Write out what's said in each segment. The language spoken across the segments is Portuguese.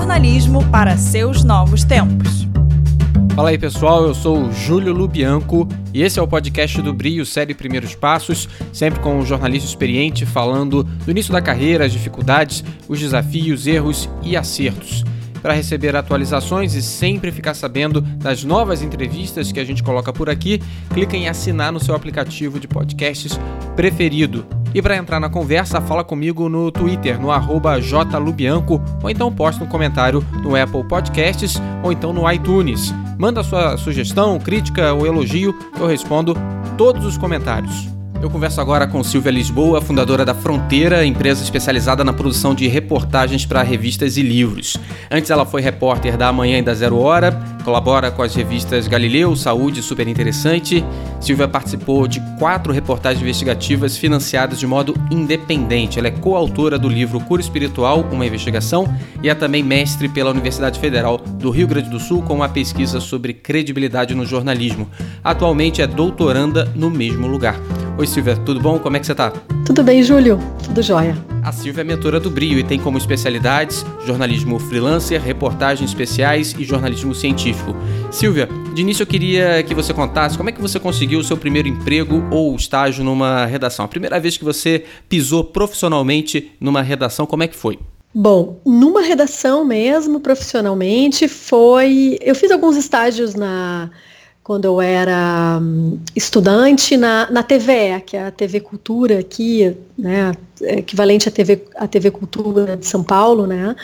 jornalismo para seus novos tempos. Fala aí pessoal, eu sou o Júlio Lubianco e esse é o podcast do Brio, série Primeiros Passos, sempre com um jornalista experiente falando do início da carreira, as dificuldades, os desafios, erros e acertos. Para receber atualizações e sempre ficar sabendo das novas entrevistas que a gente coloca por aqui, clique em assinar no seu aplicativo de podcasts preferido. E para entrar na conversa, fala comigo no Twitter, no jlubianco, ou então posta um comentário no Apple Podcasts ou então no iTunes. Manda sua sugestão, crítica ou elogio, eu respondo todos os comentários. Eu converso agora com Silvia Lisboa, fundadora da Fronteira, empresa especializada na produção de reportagens para revistas e livros. Antes ela foi repórter da Amanhã e da Zero Hora, colabora com as revistas Galileu, Saúde Super Interessante. Silvia participou de quatro reportagens investigativas financiadas de modo independente. Ela é coautora do livro Cura Espiritual, uma investigação, e é também mestre pela Universidade Federal do Rio Grande do Sul com uma pesquisa sobre credibilidade no jornalismo. Atualmente é doutoranda no mesmo lugar. Oi Silvia, tudo bom? Como é que você tá? Tudo bem, Júlio? Tudo jóia. A Silvia é mentora do Brio e tem como especialidades jornalismo freelancer, reportagens especiais e jornalismo científico. Silvia, de início eu queria que você contasse como é que você conseguiu o seu primeiro emprego ou estágio numa redação. A primeira vez que você pisou profissionalmente numa redação, como é que foi? Bom, numa redação mesmo, profissionalmente, foi. Eu fiz alguns estágios na quando eu era hum, estudante na, na TVE, que é a TV Cultura aqui, né, equivalente à TV, à TV Cultura de São Paulo, né,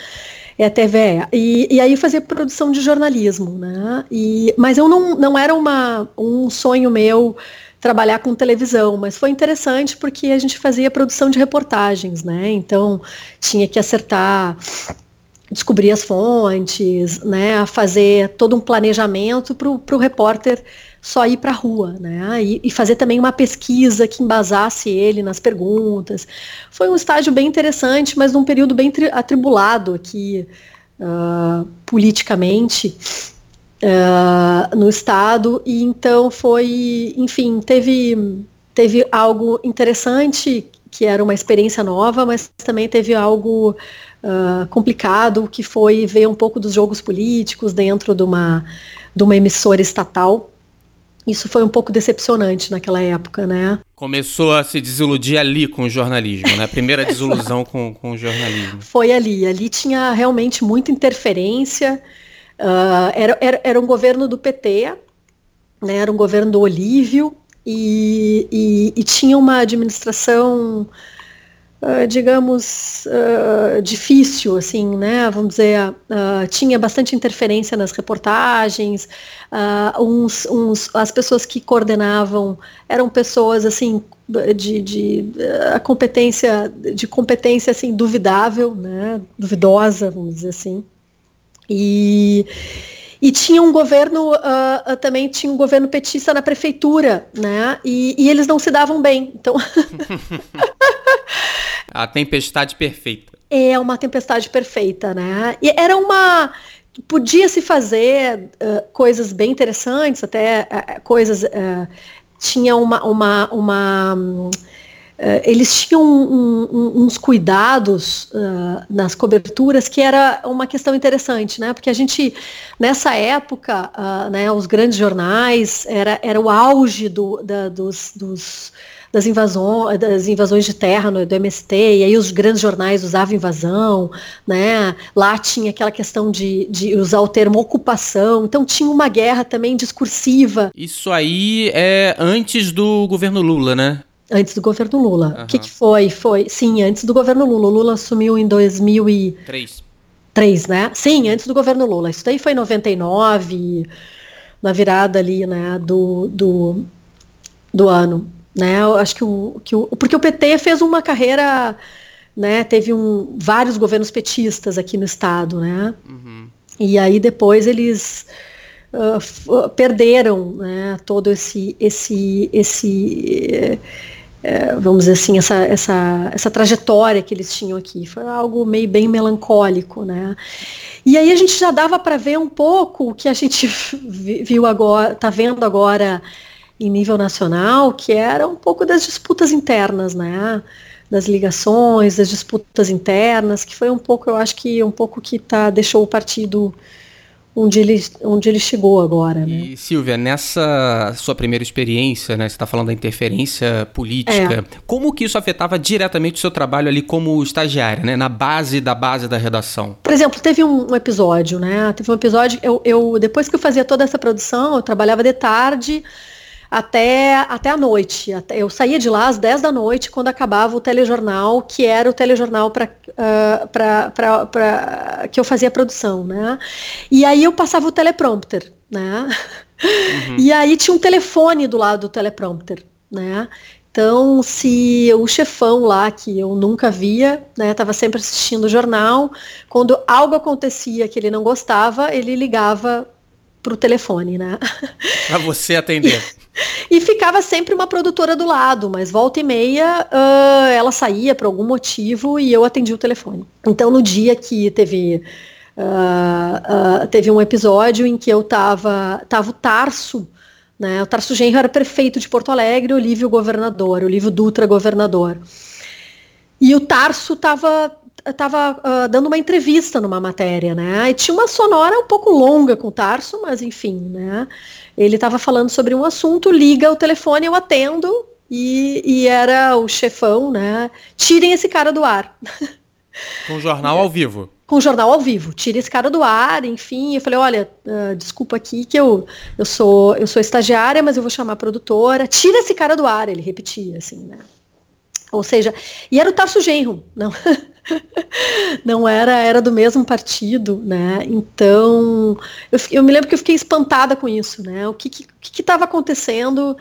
é a TVE. E, e aí fazia produção de jornalismo, né, e, mas eu não, não era uma, um sonho meu trabalhar com televisão, mas foi interessante porque a gente fazia produção de reportagens, né, então tinha que acertar descobrir as fontes, né, fazer todo um planejamento para o repórter só ir para a rua, né, e, e, fazer também uma pesquisa que embasasse ele nas perguntas. Foi um estágio bem interessante, mas num período bem atribulado aqui uh, politicamente uh, no estado, e então foi, enfim, teve teve algo interessante que era uma experiência nova, mas também teve algo uh, complicado, que foi ver um pouco dos jogos políticos dentro de uma, de uma emissora estatal. Isso foi um pouco decepcionante naquela época, né? Começou a se desiludir ali com o jornalismo, né? A primeira desilusão com, com o jornalismo. Foi ali. Ali tinha realmente muita interferência. Uh, era, era, era um governo do PT, né? era um governo do Olívio, e, e, e tinha uma administração Uh, digamos, uh, difícil, assim, né? Vamos dizer, uh, tinha bastante interferência nas reportagens, uns, uns, as pessoas que coordenavam eram pessoas, assim, de, de a competência, de competência, assim, duvidável, né? Duvidosa, vamos dizer assim. E, e tinha um governo, também tinha um governo petista na prefeitura, né? E, e eles não se davam bem, então... A tempestade perfeita. É uma tempestade perfeita, né? E era uma. Podia se fazer uh, coisas bem interessantes, até uh, coisas. Uh, tinha uma. uma, uma eles tinham um, um, uns cuidados nas coberturas que era uma questão interessante, né? Porque a gente, nessa época, né, os grandes jornais, era, era o auge do, da, dos, dos das invasões, das invasões de terra no, do MST, e aí os grandes jornais usavam invasão, né? Lá tinha aquela questão de, de usar o termo ocupação, então tinha uma guerra também discursiva. Isso aí é antes do governo Lula, né? Antes do governo Lula. O uhum. que, que foi? Foi, sim, antes do governo Lula. O Lula assumiu em 2003. Três, né? Sim, antes do governo Lula. Isso daí foi em 99, na virada ali, né, do, do, do ano. Né? Eu acho que o, que o. Porque o PT fez uma carreira. Né, teve um, vários governos petistas aqui no estado, né? Uhum. E aí depois eles uh, perderam né, todo esse esse esse uh, vamos dizer assim essa, essa essa trajetória que eles tinham aqui foi algo meio bem melancólico, né? E aí a gente já dava para ver um pouco o que a gente viu agora, tá vendo agora em nível nacional, que era um pouco das disputas internas, né? das ligações, das disputas internas, que foi um pouco, eu acho que um pouco que tá, deixou o partido onde ele, onde ele chegou agora. Né? E Silvia, nessa sua primeira experiência, né, você está falando da interferência política, é. como que isso afetava diretamente o seu trabalho ali como estagiária, né, na base da base da redação? Por exemplo, teve um, um episódio, né, teve um episódio, eu, eu, depois que eu fazia toda essa produção, eu trabalhava de tarde, até, até a noite. Até, eu saía de lá às 10 da noite, quando acabava o telejornal, que era o telejornal para uh, que eu fazia a produção. Né? E aí eu passava o teleprompter. Né? Uhum. E aí tinha um telefone do lado do teleprompter. Né? Então, se o chefão lá, que eu nunca via, né, estava sempre assistindo o jornal, quando algo acontecia que ele não gostava, ele ligava para o telefone, né? Para você atender. E, e, ficava sempre uma produtora do lado, mas volta e meia uh, ela saía por algum motivo e eu atendi o telefone. Então no dia que teve uh, uh, teve um episódio em que eu tava tava o Tarso né? O Tarso Genro era prefeito de Porto Alegre, o Olívio governador, o Olívio Dutra governador. E o Tarso estava estava uh, dando uma entrevista numa matéria, né? E tinha uma sonora um pouco longa com o Tarso, mas enfim, né? Ele estava falando sobre um assunto, liga o telefone, eu atendo e, e era o chefão, né? Tirem esse cara do ar. Com o jornal ao vivo. Com o jornal ao vivo, tira esse cara do ar, enfim. Eu falei, olha, uh, desculpa aqui que eu, eu sou eu sou estagiária, mas eu vou chamar a produtora. Tira esse cara do ar, ele repetia, assim, né? Ou seja, e era o Tarso Genro, não, não era, era do mesmo partido, né? Então, eu, eu me lembro que eu fiquei espantada com isso, né? O que estava acontecendo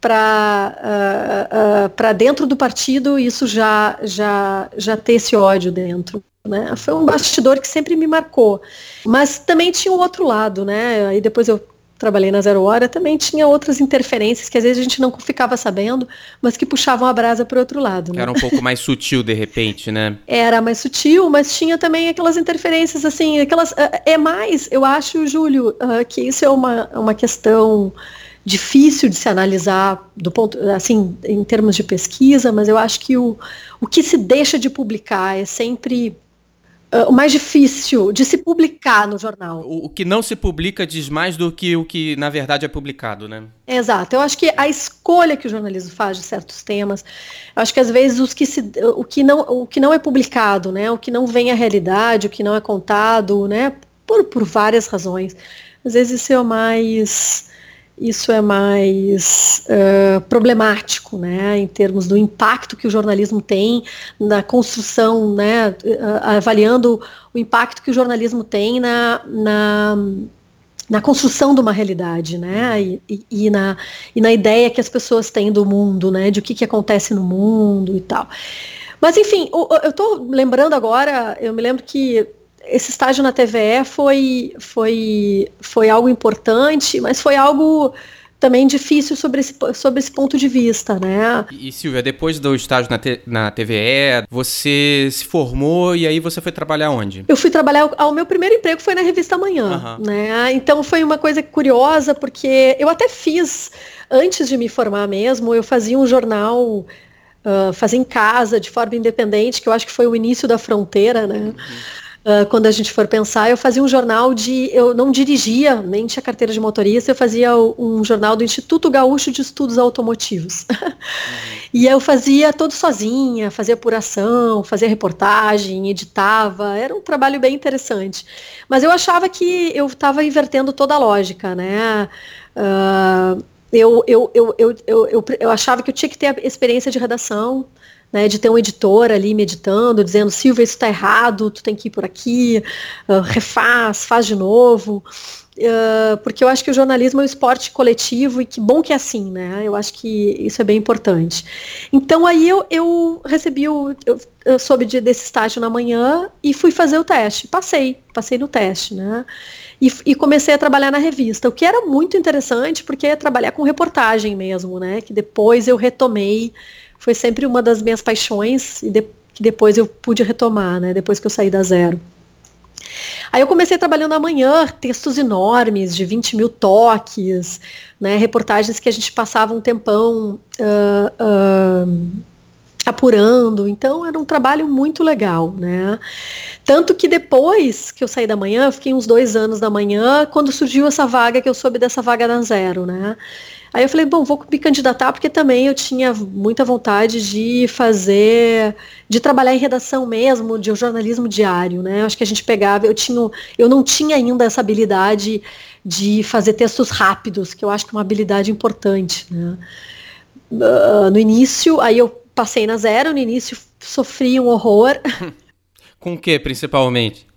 para uh, uh, uh, para dentro do partido isso já, já, já ter esse ódio dentro. Né? Foi um bastidor que sempre me marcou. Mas também tinha o outro lado, né? Aí depois eu trabalhei na Zero Hora, também tinha outras interferências que às vezes a gente não ficava sabendo, mas que puxavam a brasa para o outro lado. Né? Era um pouco mais sutil de repente, né? Era mais sutil, mas tinha também aquelas interferências assim, aquelas é, é mais, eu acho, Júlio, uh, que isso é uma, uma questão difícil de se analisar do ponto assim em termos de pesquisa, mas eu acho que o, o que se deixa de publicar é sempre uh, o mais difícil de se publicar no jornal. O, o, que não se publica diz mais do que o que na verdade é publicado, né? Exato. Eu acho que a escolha que o jornalismo faz de certos temas, eu acho que às vezes os que se, o que não o que não é publicado, né, o que não vem à realidade, o que não é contado, né, por, por várias razões, às vezes isso é o mais isso é mais uh, problemático, né, em termos do impacto que o jornalismo tem na construção, né, avaliando o impacto que o jornalismo tem na, na, na construção de uma realidade, né, e, e, e, na, e na ideia que as pessoas têm do mundo, né, de o que, que acontece no mundo e tal. Mas, enfim, eu estou lembrando agora, eu me lembro que esse estágio na TVE foi, foi, foi algo importante, mas foi algo também difícil sobre esse, sobre esse ponto de vista, né? E, Silvia, depois do estágio na, te, na TVE, você se formou e aí você foi trabalhar onde? Eu fui trabalhar, o meu primeiro emprego foi na revista Manhã, uhum. né? Então foi uma coisa curiosa, porque eu até fiz, antes de me formar mesmo, eu fazia um jornal uh, fazia em casa, de forma independente, que eu acho que foi o início da fronteira, né? Uhum. Uh, quando a gente for pensar, eu fazia um jornal de. Eu não dirigia, nem tinha carteira de motorista, eu fazia um jornal do Instituto Gaúcho de Estudos Automotivos. Uhum. e eu fazia todo sozinha, fazia apuração, fazia reportagem, editava, era um trabalho bem interessante. Mas eu achava que eu estava invertendo toda a lógica, né? Uh, eu, eu, eu, eu, eu, eu, eu achava que eu tinha que ter a experiência de redação né, de ter um editor ali meditando, dizendo, Silvia, isso está errado, tu tem que ir por aqui, uh, refaz, faz de novo. Uh, porque eu acho que o jornalismo é um esporte coletivo e que bom que é assim, né? Eu acho que isso é bem importante. Então aí eu, eu recebi o. Eu, eu soube de, desse estágio na manhã e fui fazer o teste. Passei, passei no teste, né? E, e, comecei a trabalhar na revista, o que era muito interessante, porque é trabalhar com reportagem mesmo, né? Que depois eu retomei foi sempre uma das minhas paixões e de, que depois eu pude retomar, né? Depois que eu saí da zero. Aí eu comecei trabalhando amanhã, textos enormes, de 20 mil toques, né, reportagens que a gente passava um tempão uh, uh, apurando. Então era um trabalho muito legal, né? Tanto que depois que eu saí da manhã, fiquei uns dois anos da manhã, quando surgiu essa vaga, que eu soube dessa vaga da Zero, né? Aí eu falei, bom, vou me candidatar, porque também eu tinha muita vontade de fazer, de trabalhar em redação mesmo, de jornalismo diário, né? Acho que a gente pegava, eu tinha, eu não tinha ainda essa habilidade de fazer textos rápidos, que eu acho que é uma habilidade importante, né? Uh, no início, aí eu passei na zero, no início sofri um horror. Com o que, principalmente?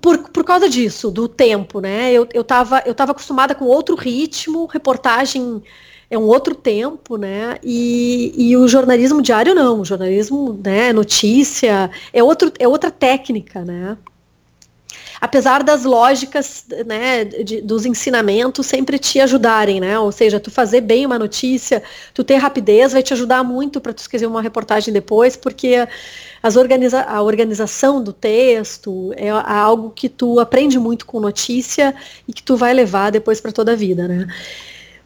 Por, por causa disso, do tempo, né? Eu, eu, eu tava acostumada com outro ritmo, reportagem é um outro tempo, né? E, e o jornalismo diário não, o jornalismo, né, notícia, é, outro, é outra técnica, né? Apesar das lógicas né, de, dos ensinamentos sempre te ajudarem, né? Ou seja, tu fazer bem uma notícia, tu ter rapidez vai te ajudar muito para tu escrever uma reportagem depois, porque as organiza a organização do texto é algo que tu aprende muito com notícia e que tu vai levar depois para toda a vida, né?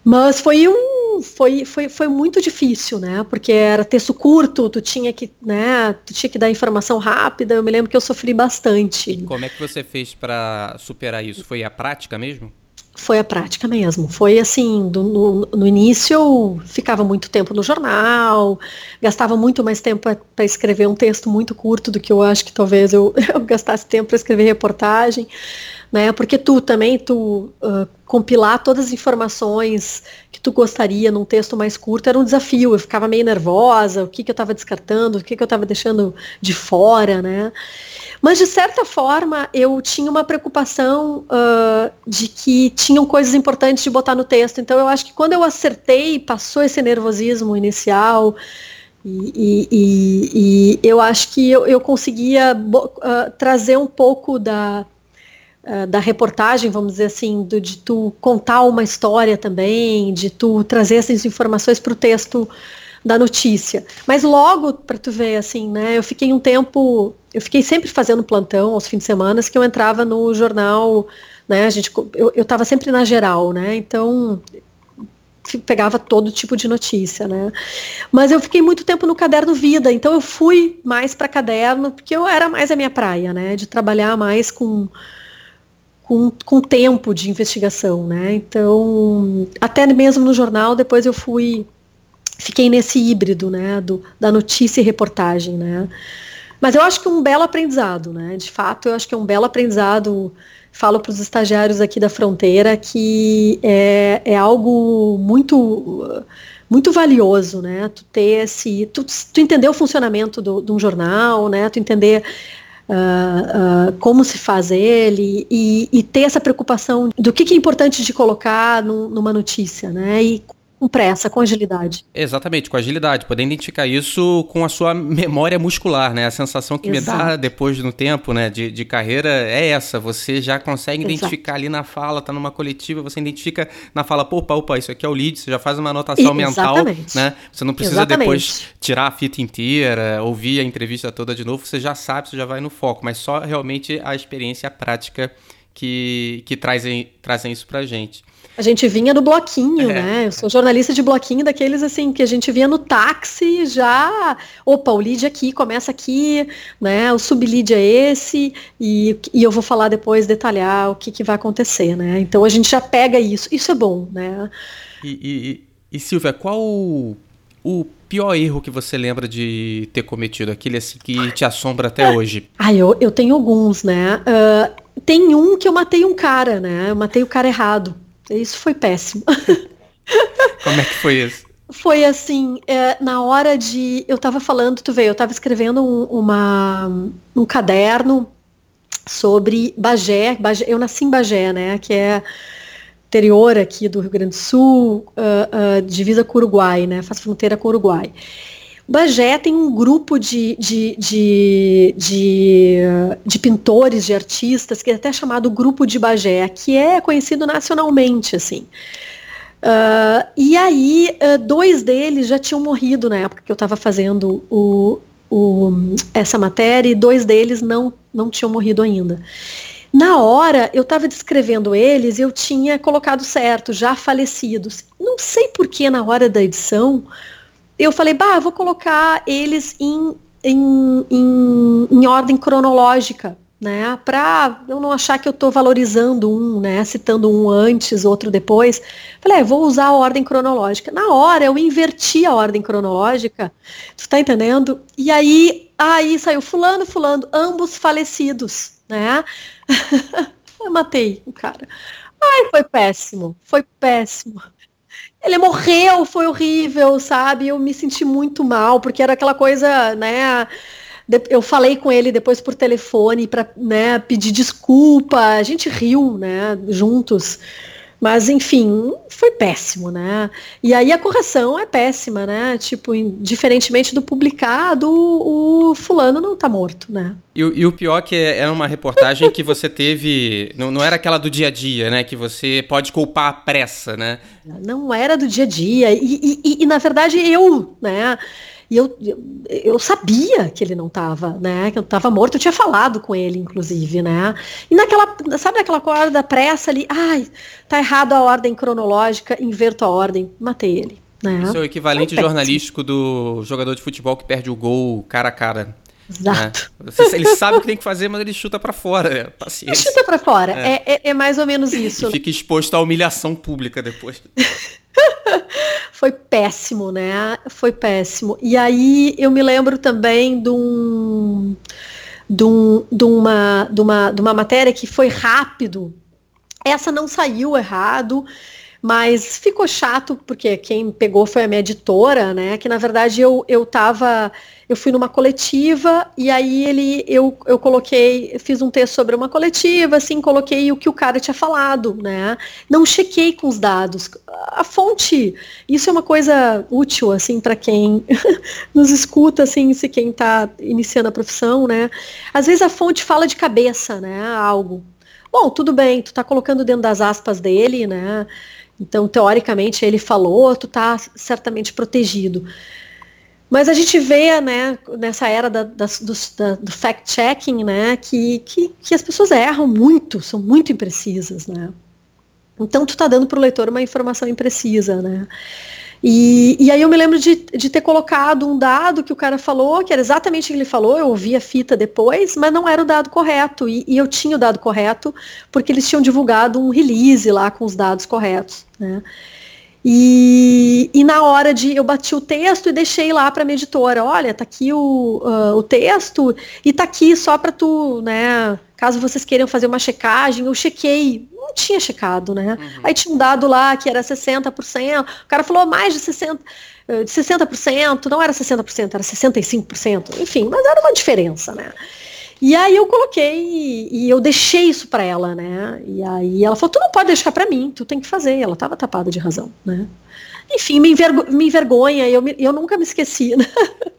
Mas foi um foi, foi, foi muito difícil, né? Porque era texto curto, tu tinha que, né, tu tinha que dar informação rápida. Eu me lembro que eu sofri bastante. E como é que você fez para superar isso? Foi a prática mesmo? Foi a prática mesmo. Foi assim, do, no, no, início eu ficava muito tempo no jornal, gastava muito mais tempo para escrever um texto muito curto do que eu acho que talvez eu, eu gastasse tempo para escrever reportagem né? Porque tu também, tu uh, compilar todas as informações que tu gostaria num texto mais curto era um desafio. Eu ficava meio nervosa, o que, que eu estava descartando, o que, que eu estava deixando de fora, né? Mas de certa forma eu tinha uma preocupação uh, de que tinham coisas importantes de botar no texto. Então eu acho que quando eu acertei, passou esse nervosismo inicial. E, e, e, e eu acho que eu, eu conseguia uh, trazer um pouco da, eh, da reportagem, vamos dizer assim, do, de tu contar uma história também, de tu trazer essas informações para o texto da notícia. Mas logo, para tu ver, assim, né, eu fiquei um tempo, eu fiquei sempre fazendo plantão aos fins de semana, que eu entrava no jornal, né, a gente, eu estava sempre na geral, né, então pegava todo tipo de notícia, né? Mas eu fiquei muito tempo no caderno vida, então eu fui mais para caderno, porque eu era mais a minha praia, né? De trabalhar mais com com, com tempo de investigação, né? Então, até mesmo no jornal, depois eu fui, fiquei nesse híbrido, né? Do, da notícia e reportagem, né? Mas eu acho que é um belo aprendizado, né? De fato, eu acho que é um belo aprendizado. Falo para os estagiários aqui da fronteira que é, é algo muito muito valioso, né? Tu ter esse, tu, tu entender o funcionamento do, de um jornal, né? Tu entender Uh, uh, como se faz ele e, e, ter essa preocupação do que, que é importante de colocar no, numa notícia, né? E com pressa, com agilidade. Exatamente, com agilidade. Poder identificar isso com a sua memória muscular, né? A sensação que Exato. me dá depois no tempo, né, de, de carreira é essa. Você já consegue identificar Exato. ali na fala, tá numa coletiva, você identifica na fala, pô, opa, opa, isso aqui é o lead, você já faz uma anotação mental, né? Você não precisa Exatamente. depois tirar a fita inteira, ouvir a entrevista toda de novo, você já sabe, você já vai no foco, mas só realmente a experiência prática que, que trazem, trazem isso pra gente. A gente vinha no bloquinho, é. né? Eu sou jornalista de bloquinho daqueles assim que a gente via no táxi já, opa, o lead aqui começa aqui, né? O sublead é esse e, e eu vou falar depois detalhar o que, que vai acontecer, né? Então a gente já pega isso, isso é bom, né? E, e, e Silvia, qual o, o pior erro que você lembra de ter cometido, aquele assim que te assombra até hoje? Ah, eu, eu tenho alguns, né? Uh, tem um que eu matei um cara, né? Eu matei o cara errado. Isso foi péssimo. Como é que foi isso? Foi assim, é, na hora de. Eu estava falando, tu vê, eu estava escrevendo um, uma, um caderno sobre Bagé, Bagé. Eu nasci em Bagé, né? Que é interior aqui do Rio Grande do Sul, uh, uh, divisa com o Uruguai, né? Faz fronteira com o Uruguai. Bagé tem um grupo de, de, de, de, de pintores, de artistas, que é até chamado Grupo de Bagé, que é conhecido nacionalmente, assim. Uh, e aí, uh, dois deles já tinham morrido na época que eu estava fazendo o, o, essa matéria, e dois deles não, não tinham morrido ainda. Na hora, eu estava descrevendo eles e eu tinha colocado certo, já falecidos. Não sei por que na hora da edição, eu falei, bah, vou colocar eles em, em, em, em ordem cronológica, né? Para eu não achar que eu estou valorizando um, né? Citando um antes, outro depois. Falei, é, vou usar a ordem cronológica. Na hora eu inverti a ordem cronológica, tu tá entendendo? E aí, aí saiu fulano, fulano, ambos falecidos, né? eu matei o cara. Ai, foi péssimo, foi péssimo. Ele morreu, foi horrível, sabe? Eu me senti muito mal, porque era aquela coisa, né? Eu falei com ele depois por telefone para né, pedir desculpa. A gente riu, né, juntos. Mas, enfim, foi péssimo, né? E aí a correção é péssima, né? Tipo, diferentemente do publicado, o fulano não tá morto, né? E, e o pior que é, era uma reportagem que você teve. Não, não era aquela do dia a dia, né? Que você pode culpar a pressa, né? Não era do dia a dia. E, e, e, e na verdade, eu, né? E eu, eu, sabia que ele não estava, né? Que eu estava morto. Eu tinha falado com ele, inclusive, né? E naquela, sabe aquela hora da pressa ali? Ai, tá errado a ordem cronológica, inverto a ordem. Matei ele. Né? Isso é o equivalente jornalístico do jogador de futebol que perde o gol cara a cara. Exato. Né? Ele sabe o que tem que fazer, mas ele chuta para fora. É, paciência. Chuta para fora. É. É, é. mais ou menos isso. E fica exposto à humilhação pública depois. Foi péssimo, né? Foi péssimo. E aí eu me lembro também de um. De, um, de, uma, de, uma, de uma matéria que foi rápido. Essa não saiu errado, mas ficou chato, porque quem pegou foi a minha editora, né? Que na verdade eu, eu tava eu fui numa coletiva e aí ele eu, eu coloquei, fiz um texto sobre uma coletiva, assim, coloquei o que o cara tinha falado, né? Não chequei com os dados. A fonte, isso é uma coisa útil assim para quem nos escuta, assim, se quem está iniciando a profissão, né? Às vezes a fonte fala de cabeça, né? Algo. Bom, tudo bem, tu tá colocando dentro das aspas dele, né? Então, teoricamente, ele falou, tu tá certamente protegido. Mas a gente vê, né, nessa era da, da, do, da, do fact-checking, né, que, que, que, as pessoas erram muito, são muito imprecisas, né. Então, tu tá dando para o leitor uma informação imprecisa, né. E, e aí eu me lembro de, de ter colocado um dado que o cara falou, que era exatamente o que ele falou, eu ouvi a fita depois, mas não era o dado correto. E, e eu tinha o dado correto, porque eles tinham divulgado um release lá com os dados corretos, né. E, e, na hora de eu bati o texto e deixei lá para minha editora, olha, tá aqui o, uh, o texto e tá aqui só para tu, né, caso vocês queiram fazer uma checagem, eu chequei, tinha checado, né? Uhum. Aí tinha um dado lá que era 60%, o cara falou mais de 60 de 60%, não era 60%, era 65%, enfim, mas era uma diferença, né? E aí eu coloquei e, e eu deixei isso para ela, né? E aí ela falou, tu não pode deixar para mim, tu tem que fazer. Ela estava tapada de razão, né? Enfim, me, envergo me envergonha, eu, me, eu nunca me esqueci. Né?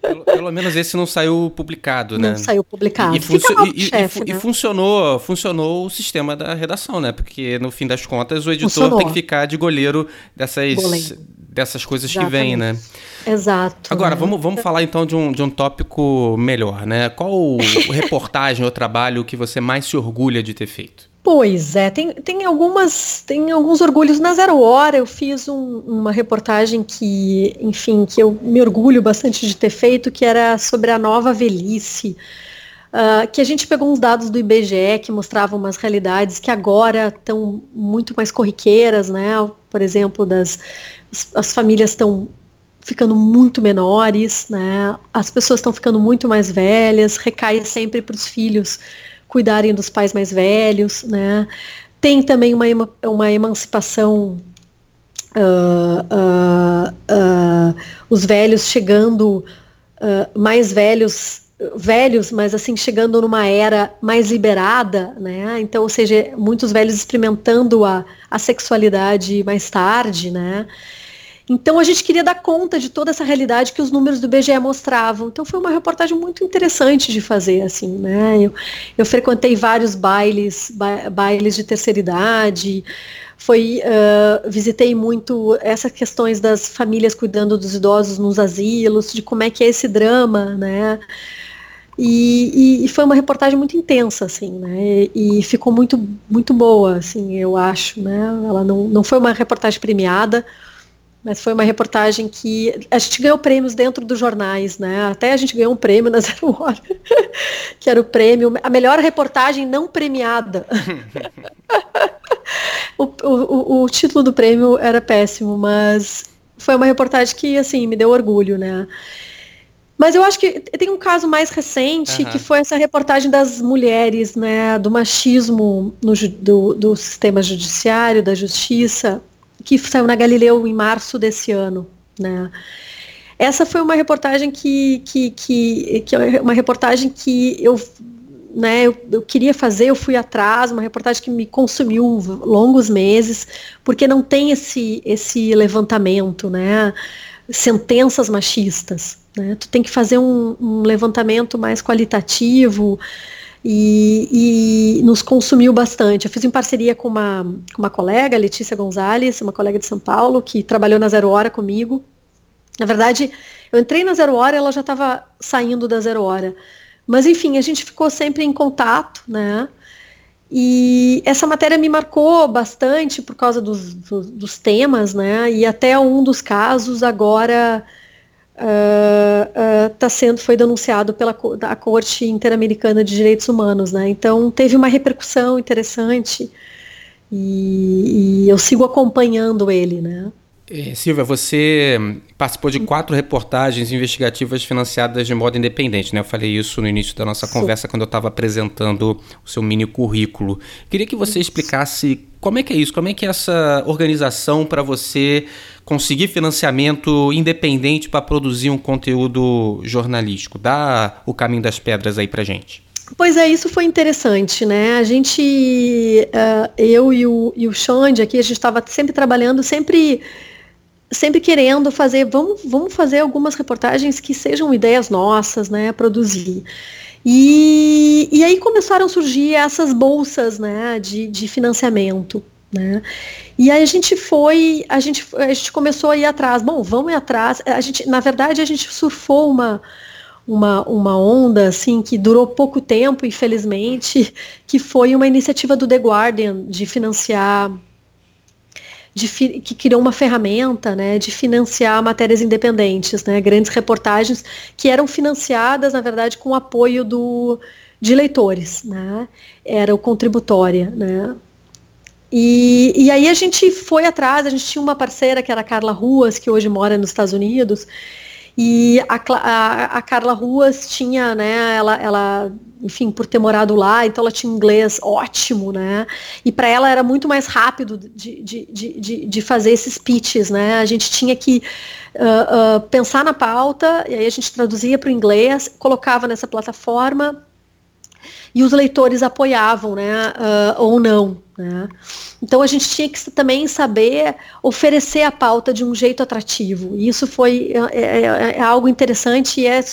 Pelo, pelo, menos esse não saiu publicado, né? Não saiu publicado. E, funcio e, chefe, e, né? e, funcionou, funcionou o sistema da redação, né? Porque no fim das contas o editor funcionou. tem que ficar de goleiro dessas, dessas coisas Exatamente. que vêm, né? Exato. Agora, né? vamos, vamos falar então de um, de um tópico melhor, né? Qual reportagem ou trabalho que você mais se orgulha de ter feito? Pois é, tem, tem algumas, tem alguns orgulhos na Zero Hora. Eu fiz um, uma reportagem que, enfim, que eu me orgulho bastante de ter feito, que era sobre a nova velhice. Uh, que a gente pegou uns dados do IBGE que mostravam umas realidades que agora estão muito mais corriqueiras, né? Por exemplo, das as, as famílias estão ficando muito menores, né? As pessoas estão ficando muito mais velhas, recai sempre para os filhos cuidarem dos pais mais velhos, né? Tem também uma, uma emancipação, uh, uh, uh, os velhos chegando mais velhos, velhos, mas assim chegando numa era mais liberada, né? Então, ou seja, muitos velhos experimentando a, a sexualidade mais tarde, né? Então a gente queria dar conta de toda essa realidade que os números do BGE mostravam. Então foi uma reportagem muito interessante de fazer, assim, né? Eu, eu frequentei vários bailes, ba bailes de terceira idade, foi, uh, visitei muito essas questões das famílias cuidando dos idosos nos asilos, de como é que é esse drama, né? E, e, e, foi uma reportagem muito intensa, assim, né? E, e, ficou muito, muito boa, assim, eu acho, né? Ela não, não foi uma reportagem premiada, mas foi uma reportagem que a gente ganhou prêmios dentro dos jornais, né? Até a gente ganhou um prêmio na Zero Hora, que era o prêmio, a melhor reportagem não premiada. o, o, o, título do prêmio era péssimo, mas foi uma reportagem que, assim, me deu orgulho, né? Mas eu acho que tem um caso mais recente, uhum. que foi essa reportagem das mulheres, né, do machismo no, do, do sistema judiciário, da justiça, que saiu na Galileu em março desse ano, né? Essa foi uma reportagem que, que, que, que é uma reportagem que eu, né, eu, eu, queria fazer, eu fui atrás, uma reportagem que me consumiu longos meses, porque não tem esse, esse levantamento, né? Sentenças machistas. Né? Tu tem que fazer um, um levantamento mais qualitativo, e, e, nos consumiu bastante. Eu fiz em parceria com uma, com uma colega, Letícia Gonzalez, uma colega de São Paulo, que trabalhou na Zero Hora comigo. Na verdade, eu entrei na Zero Hora ela já estava saindo da Zero Hora. Mas, enfim, a gente ficou sempre em contato, né? E essa matéria me marcou bastante por causa dos, dos, dos temas, né? E até um dos casos agora uh, tá sendo, foi denunciado pela a Corte Interamericana de Direitos Humanos, né? Então teve uma repercussão interessante e, e eu sigo acompanhando ele, né? É, Silvia, você participou de quatro reportagens investigativas financiadas de modo independente, né? Eu falei isso no início da nossa conversa quando eu estava apresentando o seu mini currículo. Queria que você explicasse como é que é isso, como é que é essa organização para você conseguir financiamento independente para produzir um conteúdo jornalístico. Dá o caminho das pedras aí para gente. Pois é, isso foi interessante, né? A gente, uh, eu e o, e o Xande aqui, a gente estava sempre trabalhando, sempre sempre querendo fazer, vamos, vamos fazer algumas reportagens que sejam ideias nossas, né, produzir. E, e aí começaram a surgir essas bolsas, né, de, de financiamento. Né? E aí a gente foi, a gente, a gente começou a ir atrás. Bom, vamos ir atrás. A gente, na verdade, a gente surfou uma, uma, uma onda assim que durou pouco tempo, infelizmente, que foi uma iniciativa do The Guardian de financiar de, que criou uma ferramenta né, de financiar matérias independentes, né, grandes reportagens que eram financiadas, na verdade, com o apoio do, de leitores. Né, era o Contributória. Né, e, e aí a gente foi atrás, a gente tinha uma parceira que era a Carla Ruas, que hoje mora nos Estados Unidos, e a, a, a, Carla Ruas tinha, né, ela, ela, enfim, por ter morado lá, então ela tinha inglês ótimo, né, e para ela era muito mais rápido de, de, de, de, fazer esses pitches, né, a gente tinha que uh, uh, pensar na pauta, e aí a gente traduzia para o inglês, colocava nessa plataforma, e os leitores apoiavam, né, uh, ou não. Né? Então a gente tinha que também saber oferecer a pauta de um jeito atrativo. E isso foi é, é, é, é algo interessante e é,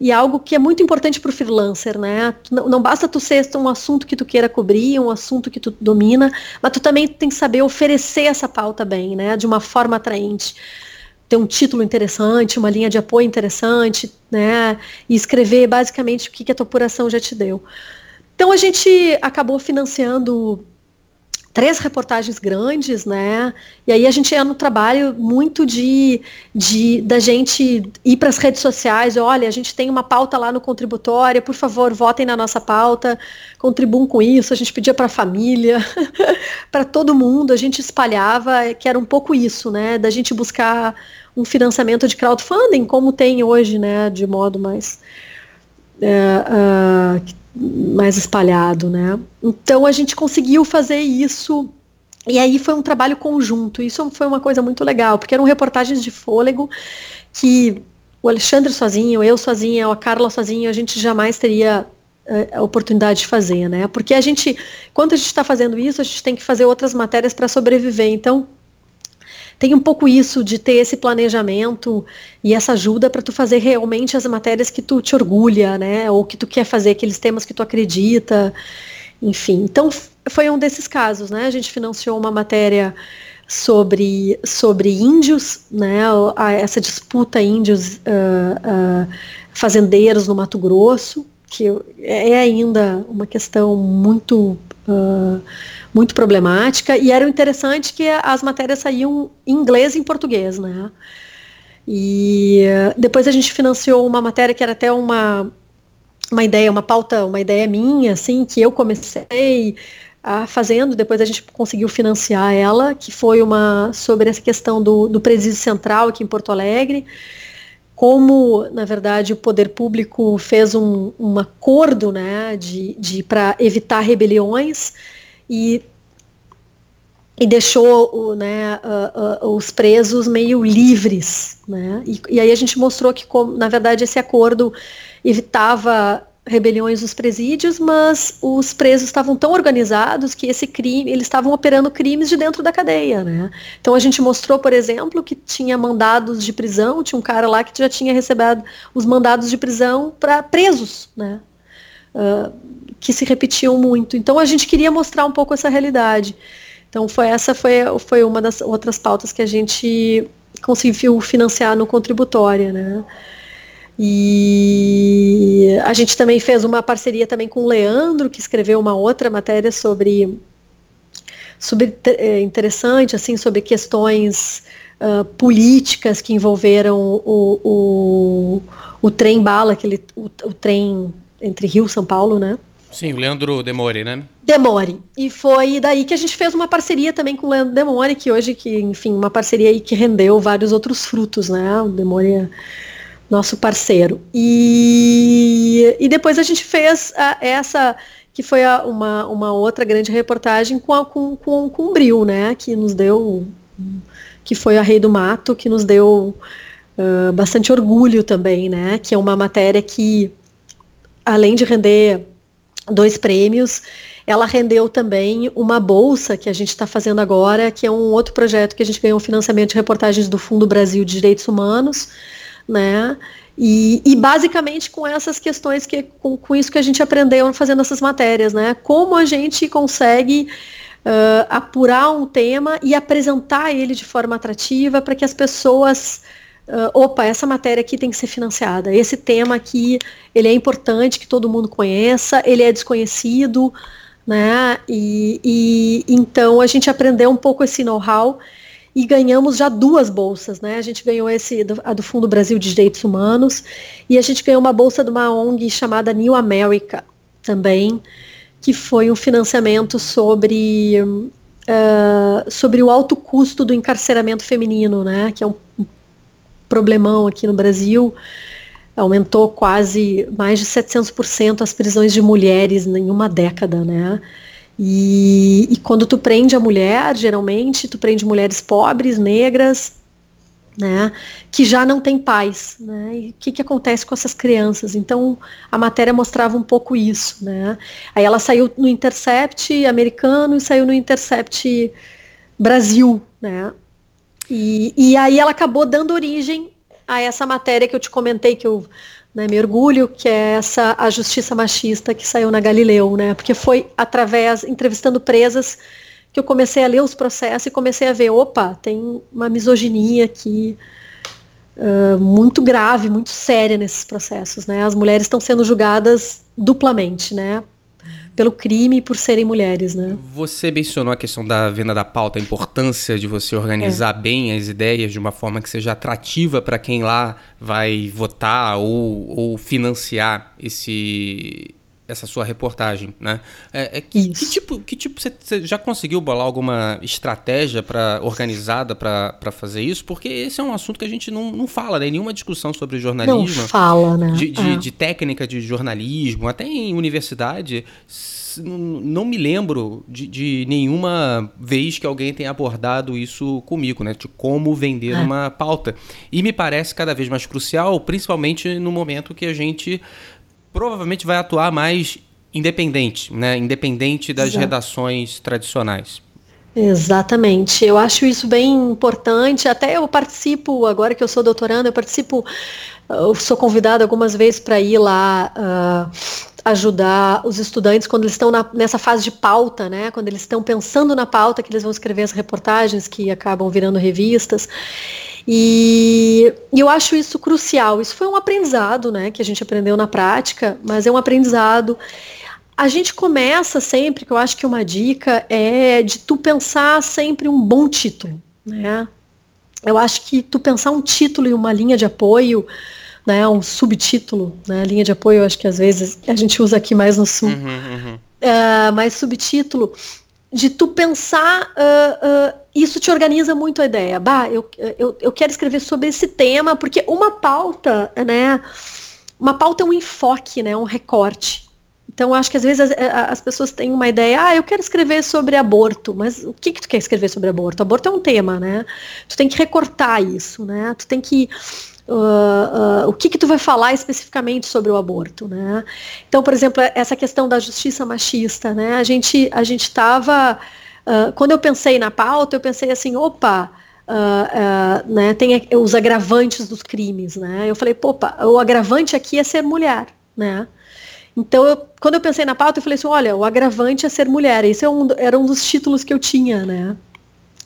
e é algo que é muito importante para o freelancer, né? Não, não, basta tu ser um assunto que tu queira cobrir, um assunto que tu domina, mas tu também tem que saber oferecer essa pauta bem, né? De uma forma atraente ter um título interessante, uma linha de apoio interessante, né? E escrever basicamente o que, que a tua apuração já te deu. Então a gente acabou financiando três reportagens grandes, né? E aí a gente ia no trabalho muito de, de da gente ir para as redes sociais, olha, a gente tem uma pauta lá no Contributória, por favor, votem na nossa pauta, contribuam com isso. A gente pedia para a família, para todo mundo, a gente espalhava, que era um pouco isso, né? Da gente buscar um financiamento de crowdfunding, como tem hoje, né? De modo mais é, uh, mais espalhado, né? Então a gente conseguiu fazer isso e aí foi um trabalho conjunto. Isso foi uma coisa muito legal, porque eram reportagens de fôlego que o Alexandre sozinho, eu sozinha, a Carla sozinha, a gente jamais teria eh, a oportunidade de fazer, né? Porque a gente, quando a gente está fazendo isso, a gente tem que fazer outras matérias para sobreviver. Então, tem um pouco isso de ter esse planejamento e essa ajuda para tu fazer realmente as matérias que tu te orgulha, né? Ou que tu quer fazer, aqueles temas que tu acredita, enfim. Então foi um desses casos, né? A gente financiou uma matéria sobre, sobre índios, né? essa disputa índios uh, uh, fazendeiros no Mato Grosso, que é ainda uma questão muito muito problemática, e era interessante que as matérias saíam em inglês e em português, né? E depois a gente financiou uma matéria que era até uma, uma ideia, uma pauta, uma ideia minha, assim, que eu comecei a, fazendo, depois a gente conseguiu financiar ela, que foi uma sobre essa questão do, do presídio central aqui em Porto Alegre, como, na verdade, o poder público fez um, um acordo né, de, de para evitar rebeliões e e deixou né, uh, uh, os presos meio livres, né? E, e, aí a gente mostrou que, como, na verdade, esse acordo evitava rebeliões nos presídios, mas os presos estavam tão organizados que esse crime, eles estavam operando crimes de dentro da cadeia, né? Então a gente mostrou, por exemplo, que tinha mandados de prisão, tinha um cara lá que já tinha recebido os mandados de prisão para presos, né? Uh, que se repetiam muito. Então a gente queria mostrar um pouco essa realidade. Então foi essa foi, foi uma das outras pautas que a gente conseguiu financiar no contributória, né? E a gente também fez uma parceria também com o Leandro, que escreveu uma outra matéria sobre, sobre é, interessante, assim, sobre questões uh, políticas que envolveram o, o, o trem bala, aquele, o, o trem entre Rio e São Paulo, né? Sim, o Leandro Demore, né? Demore. E foi daí que a gente fez uma parceria também com o Leandro Demore, que hoje, que, enfim, uma parceria aí que rendeu vários outros frutos, né? O Demore é nosso parceiro. E, e depois a gente fez a, essa, que foi a, uma, uma outra grande reportagem com, a, com, com, com o Bril, né? Que nos deu, que foi a Rei do Mato, que nos deu uh, bastante orgulho também, né? Que é uma matéria que, além de render dois prêmios. Ela rendeu também uma bolsa que a gente está fazendo agora, que é um outro projeto que a gente ganhou financiamento de reportagens do Fundo Brasil de Direitos Humanos, né? E, e basicamente com essas questões que com, com, isso que a gente aprendeu fazendo essas matérias, né? Como a gente consegue uh, apurar um tema e apresentar ele de forma atrativa para que as pessoas uh, opa, essa matéria aqui tem que ser financiada, esse tema aqui, ele é importante que todo mundo conheça, ele é desconhecido, né, e, e então a gente aprendeu um pouco esse know-how e ganhamos já duas bolsas, né? A gente ganhou esse a do Fundo Brasil de Direitos Humanos e a gente ganhou uma bolsa de uma ONG chamada New America também, que foi um financiamento sobre uh, sobre o alto custo do encarceramento feminino, né? Que é um problemão aqui no Brasil. Aumentou quase mais de 700% as prisões de mulheres em uma década, né? E, e, quando tu prende a mulher, geralmente, tu prende mulheres pobres, negras, né, que já não têm pais, né, e o que, que acontece com essas crianças? Então, a matéria mostrava um pouco isso, né. Aí ela saiu no Intercept americano e saiu no Intercept Brasil, né, e, e aí ela acabou dando origem a essa matéria que eu te comentei, que eu né, me orgulho, que é essa a justiça machista que saiu na Galileu, né? Porque foi através, entrevistando presas, que eu comecei a ler os processos e comecei a ver, opa, tem uma misoginia aqui uh, muito grave, muito séria nesses processos, né? As mulheres estão sendo julgadas duplamente, né? Pelo crime e por serem mulheres, né? Você mencionou a questão da venda da pauta, a importância de você organizar é. bem as ideias de uma forma que seja atrativa para quem lá vai votar ou, ou financiar esse essa sua reportagem, né? É, é que, que, tipo, que tipo você, você, já conseguiu bolar alguma estratégia para organizada para fazer isso? Porque esse é um assunto que a gente não, não fala, né? Nenhuma discussão sobre jornalismo. Não fala, né? De, de, é. de técnica de jornalismo, até em universidade não me lembro de, de, nenhuma vez que alguém tenha abordado isso comigo, né? De como vender é. uma pauta. E me parece cada vez mais crucial, principalmente no momento que a gente provavelmente vai atuar mais independente, né? Independente das Exato. redações tradicionais. Exatamente. Eu acho isso bem importante. Até eu participo, agora que eu sou doutorando, eu participo, eu sou convidada algumas vezes para ir lá uh, ajudar os estudantes quando eles estão na, nessa fase de pauta, né? Quando eles estão pensando na pauta, que eles vão escrever as reportagens que acabam virando revistas. E, e, eu acho isso crucial. Isso foi um aprendizado, né, que a gente aprendeu na prática, mas é um aprendizado. a gente começa sempre, que eu acho que uma dica é de tu pensar sempre um bom título, né? Eu acho que tu pensar um título e uma linha de apoio, né, um subtítulo, né, linha de apoio, eu acho que às vezes a gente usa aqui mais no sul, uhum, uhum. Uh, mais subtítulo, de tu pensar, uh, uh, isso te organiza muito a ideia. Bah, eu, eu, eu quero escrever sobre esse tema, porque uma pauta, né, uma pauta é um enfoque, né, um recorte. Então, acho que às vezes as, eh, as, pessoas têm uma ideia, ah, eu quero escrever sobre aborto, mas o que, que tu quer escrever sobre aborto? Aborto é um tema, né? Tu tem que recortar isso, né? Tu tem que. Uh, uh, o que, que tu vai falar especificamente sobre o aborto, né? Então, por exemplo, essa questão da justiça machista, né? A gente a gente estava uh, quando eu pensei na pauta, eu pensei assim, opa, né? Tem os agravantes dos crimes, né? Eu falei, opa, o agravante aqui é ser mulher, né? Então, eu, quando eu pensei na pauta, eu falei assim, olha, o agravante é ser mulher. Esse é um, era um dos títulos que eu tinha, né,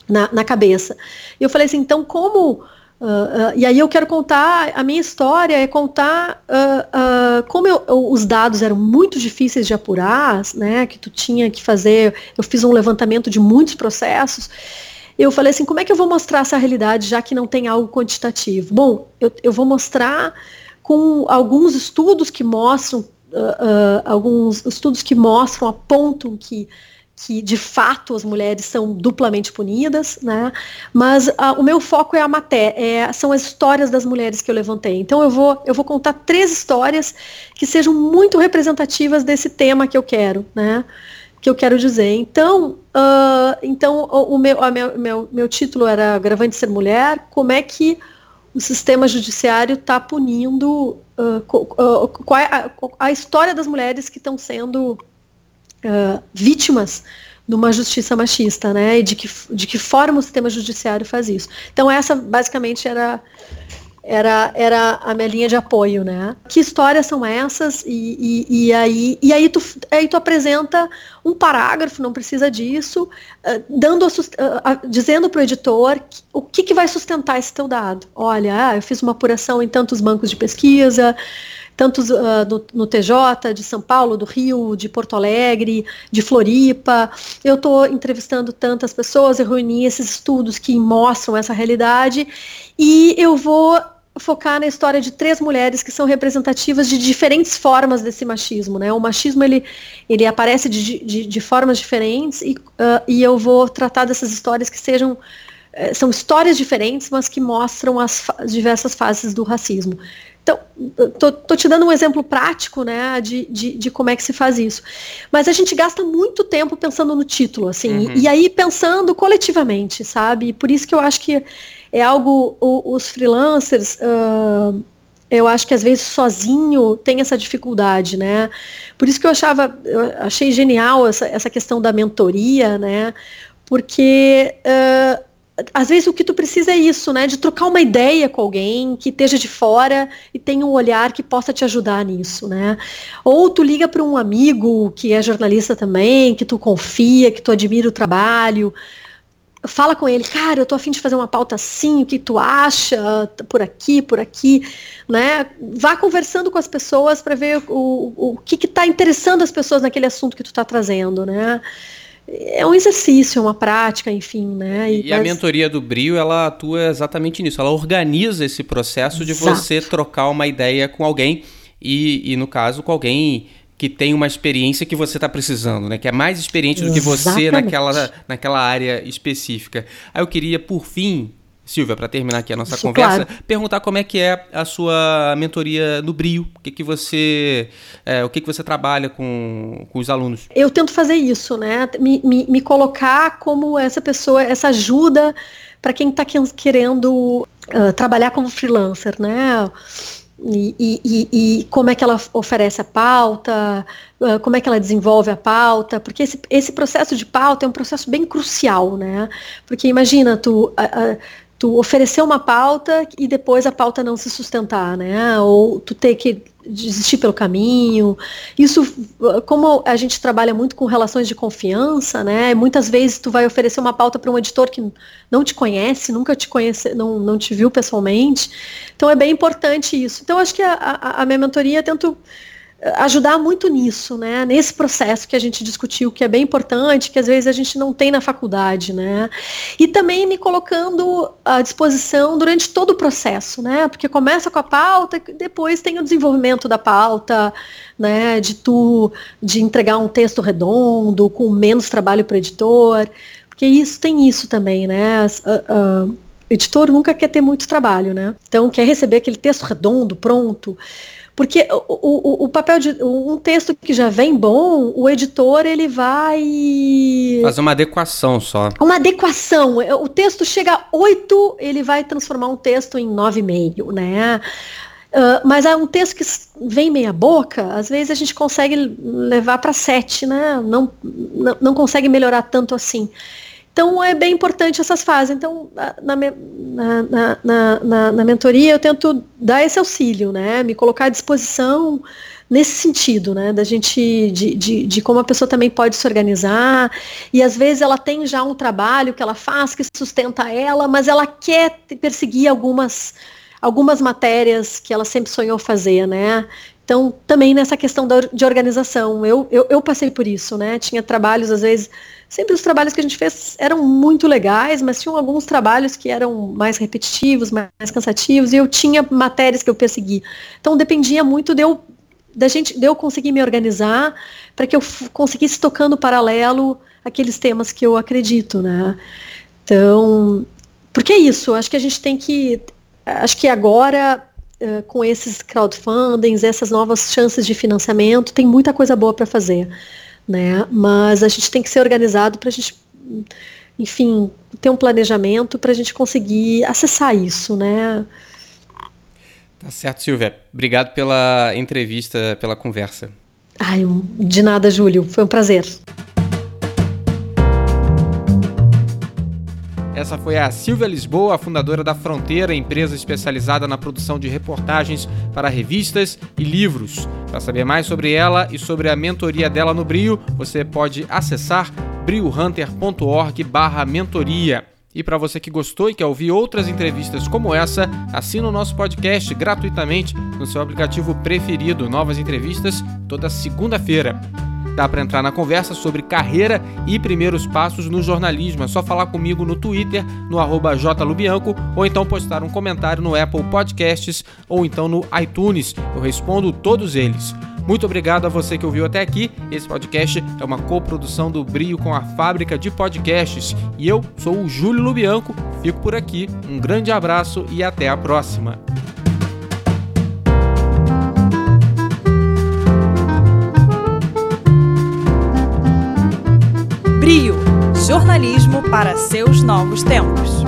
na, na cabeça. E eu falei assim, então como... Uh, e aí eu quero contar, a minha história é contar uh, como eu, os dados eram muito difíceis de apurar, né, que tu tinha que fazer, eu fiz um levantamento de muitos processos, eu falei assim, como é que eu vou mostrar essa realidade, já que não tem algo quantitativo? Bom, eu, eu vou mostrar com alguns estudos que mostram alguns estudos que mostram, apontam que que de fato as mulheres são duplamente punidas, né? Mas uh, o meu foco é a matéria, é, são as histórias das mulheres que eu levantei. Então eu vou, eu vou contar três histórias que sejam muito representativas desse tema que eu quero, né? Que eu quero dizer. Então, uh, então o, o meu, a meu, meu, meu título era Gravante Ser Mulher. Como é que o sistema judiciário está punindo uh, qual é a, a, história das mulheres que estão sendo vítimas numa justiça machista, né? E de que, de que forma o sistema judiciário faz isso. Então essa basicamente era era, era a minha linha de apoio, né? Que histórias são essas? E, e, e aí, e aí, tu, aí tu apresenta um parágrafo, não precisa disso, dando, dizendo para o editor que, o que, que vai sustentar esse teu dado. Olha, ah, eu fiz uma apuração em tantos bancos de pesquisa, tantos uh, no, no, TJ, de São Paulo, do Rio, de Porto Alegre, de Floripa. Eu estou entrevistando tantas pessoas, eu reuni esses estudos que mostram essa realidade e eu vou focar na história de três mulheres que são representativas de diferentes formas desse machismo, né? O machismo ele, ele aparece de, de, de formas diferentes e, uh, e eu vou tratar dessas histórias que sejam uh, são histórias diferentes, mas que mostram as diversas fases do racismo. Então, tô, tô, te dando um exemplo prático, né, de, de, de, como é que se faz isso. Mas a gente gasta muito tempo pensando no título, assim, uhum. e, e, aí pensando coletivamente, sabe? Por isso que eu acho que é algo, o, os freelancers, uh, eu acho que às vezes sozinho tem essa dificuldade, né? Por isso que eu achava, eu achei genial essa, essa questão da mentoria, né? Porque uh, às vezes o que tu precisa é isso, né? De trocar uma ideia com alguém que esteja de fora e tenha um olhar que possa te ajudar nisso, né? Ou tu liga para um amigo que é jornalista também, que tu confia, que tu admira o trabalho, fala com ele, cara, eu tô afim de fazer uma pauta assim, o que tu acha, por aqui, por aqui, né? Vá conversando com as pessoas para ver o, o, o que está interessando as pessoas naquele assunto que tu está trazendo, né? É um exercício, é uma prática, enfim, né? E, e mas... a mentoria do Brio, ela atua exatamente nisso. Ela organiza esse processo de Exato. você trocar uma ideia com alguém e, e, no caso, com alguém que tem uma experiência que você está precisando, né? Que é mais experiente do que você naquela, naquela área específica. Aí eu queria, por fim, Silvia, para terminar aqui a nossa Isso, conversa, claro. perguntar como é que é a sua mentoria no Brio, o que, que você, é, o que, que você trabalha com, com os alunos? Eu tento fazer isso, né? Me, me, me colocar como essa pessoa, essa ajuda para quem está querendo uh, trabalhar como freelancer, né? E, e, e, como é que ela oferece a pauta, uh, como é que ela desenvolve a pauta, porque esse, esse processo de pauta é um processo bem crucial, né? Porque imagina, tu, uh, tu oferecer uma pauta e depois a pauta não se sustentar, né? Ou tu ter que desistir pelo caminho. Isso, como a gente trabalha muito com relações de confiança, né? Muitas vezes tu vai oferecer uma pauta para um editor que não te conhece, nunca te conhece, não, não te viu pessoalmente. Então é bem importante isso. Então acho que a, a, a minha mentoria tento ajudar muito nisso, né? Nesse processo que a gente discutiu, que é bem importante, que às vezes a gente não tem na faculdade, né? E também me colocando à disposição durante todo o processo, né? Porque começa com a pauta, depois tem o desenvolvimento da pauta, né? De tu de entregar um texto redondo, com menos trabalho para o editor, porque isso tem isso também, né? Uh, uh, editor nunca quer ter muito trabalho, né? Então quer receber aquele texto redondo, pronto. Porque o, o, o, papel de um texto que já vem bom, o editor ele vai fazer uma adequação só. Uma adequação. O texto chega a 8, ele vai transformar um texto em 9,5, né? Uh, mas é um texto que vem meia boca, às vezes a gente consegue levar para 7, né? Não, não, não consegue melhorar tanto assim. Então é bem importante essas fases. Então, na, na, na, na, na mentoria eu tento dar esse auxílio, né? Me colocar à disposição nesse sentido, né? Da gente, de, de, de, como a pessoa também pode se organizar. E às vezes ela tem já um trabalho que ela faz, que sustenta ela, mas ela quer perseguir algumas, algumas matérias que ela sempre sonhou fazer, né? Então, também nessa questão da, de organização, eu, eu, eu passei por isso, né? Tinha trabalhos, às vezes, sempre os trabalhos que a gente fez eram muito legais, mas tinham alguns trabalhos que eram mais repetitivos, mais cansativos, e eu tinha matérias que eu persegui. Então dependia muito de eu, da gente, de eu conseguir me organizar para que eu conseguisse tocando paralelo aqueles temas que eu acredito, né? Então, porque é isso, acho que a gente tem que, acho que agora com esses crowdfundings, essas novas chances de financiamento, tem muita coisa boa para fazer né? Mas a gente tem que ser organizado para a gente, enfim, ter um planejamento para a gente conseguir acessar isso, né? Tá certo, Silvia. Obrigado pela entrevista, pela conversa. Ai, de nada, Júlio. Foi um prazer. Essa foi a Silvia Lisboa, fundadora da Fronteira, empresa especializada na produção de reportagens para revistas e livros. Para saber mais sobre ela e sobre a mentoria dela no Brio, você pode acessar briohunter.org/mentoria. E para você que gostou e quer ouvir outras entrevistas como essa, assina o nosso podcast gratuitamente no seu aplicativo preferido. Novas entrevistas toda segunda-feira. Dá para entrar na conversa sobre carreira e primeiros passos no jornalismo. É só falar comigo no Twitter, no jlubianco, ou então postar um comentário no Apple Podcasts ou então no iTunes. Eu respondo todos eles. Muito obrigado a você que ouviu até aqui. Esse podcast é uma coprodução do Brio com a Fábrica de Podcasts. E eu sou o Júlio Lubianco. Fico por aqui. Um grande abraço e até a próxima. Brio jornalismo para seus novos tempos.